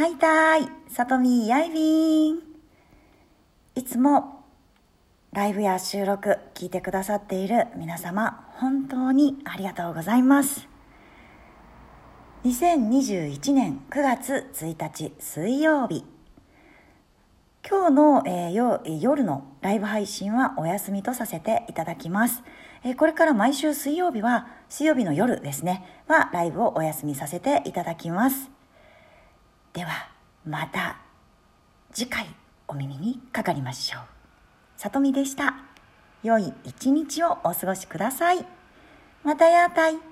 はいたい、さとみやいびん。いつもライブや収録聞いてくださっている皆様、本当にありがとうございます。2021年9月1日水曜日。今日の、えー、夜のライブ配信はお休みとさせていただきます。えー、これから毎週水曜日は、水曜日の夜ですね、はライブをお休みさせていただきます。では、また次回お耳にかかりましょう。さとみでした。良い一日をお過ごしください。またやーたい。